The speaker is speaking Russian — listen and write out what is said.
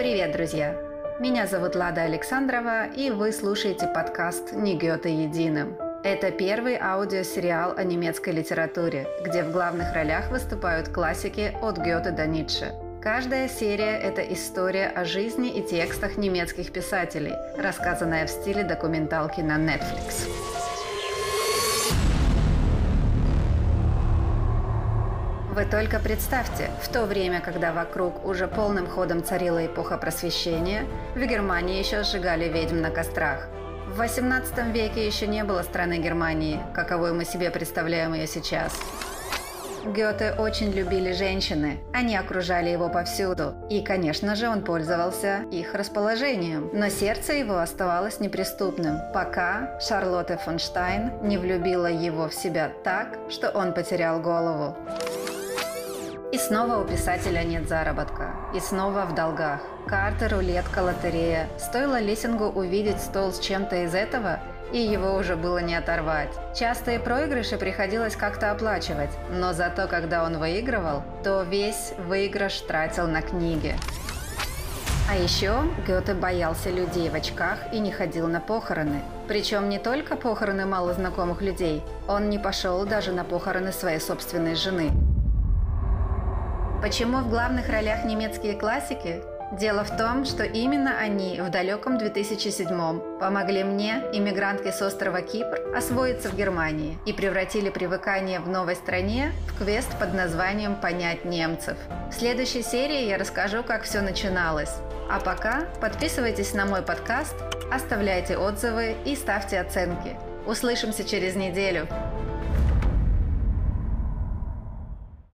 Привет, друзья! Меня зовут Лада Александрова, и вы слушаете подкаст «Не Гёте единым». Это первый аудиосериал о немецкой литературе, где в главных ролях выступают классики от Гёте до Ницше. Каждая серия – это история о жизни и текстах немецких писателей, рассказанная в стиле документалки на Netflix. Вы только представьте, в то время, когда вокруг уже полным ходом царила эпоха просвещения, в Германии еще сжигали ведьм на кострах. В 18 веке еще не было страны Германии, каковой мы себе представляем ее сейчас. Гёте очень любили женщины, они окружали его повсюду, и, конечно же, он пользовался их расположением. Но сердце его оставалось неприступным, пока Шарлотта фон Штайн не влюбила его в себя так, что он потерял голову. И снова у писателя нет заработка. И снова в долгах. Карты, рулетка, лотерея. Стоило Лиссингу увидеть стол с чем-то из этого, и его уже было не оторвать. Частые проигрыши приходилось как-то оплачивать, но зато когда он выигрывал, то весь выигрыш тратил на книги. А еще Гёте боялся людей в очках и не ходил на похороны. Причем не только похороны малознакомых людей, он не пошел даже на похороны своей собственной жены. Почему в главных ролях немецкие классики? Дело в том, что именно они в далеком 2007 помогли мне, иммигрантке с острова Кипр, освоиться в Германии и превратили привыкание в новой стране в квест под названием «Понять немцев». В следующей серии я расскажу, как все начиналось. А пока подписывайтесь на мой подкаст, оставляйте отзывы и ставьте оценки. Услышимся через неделю.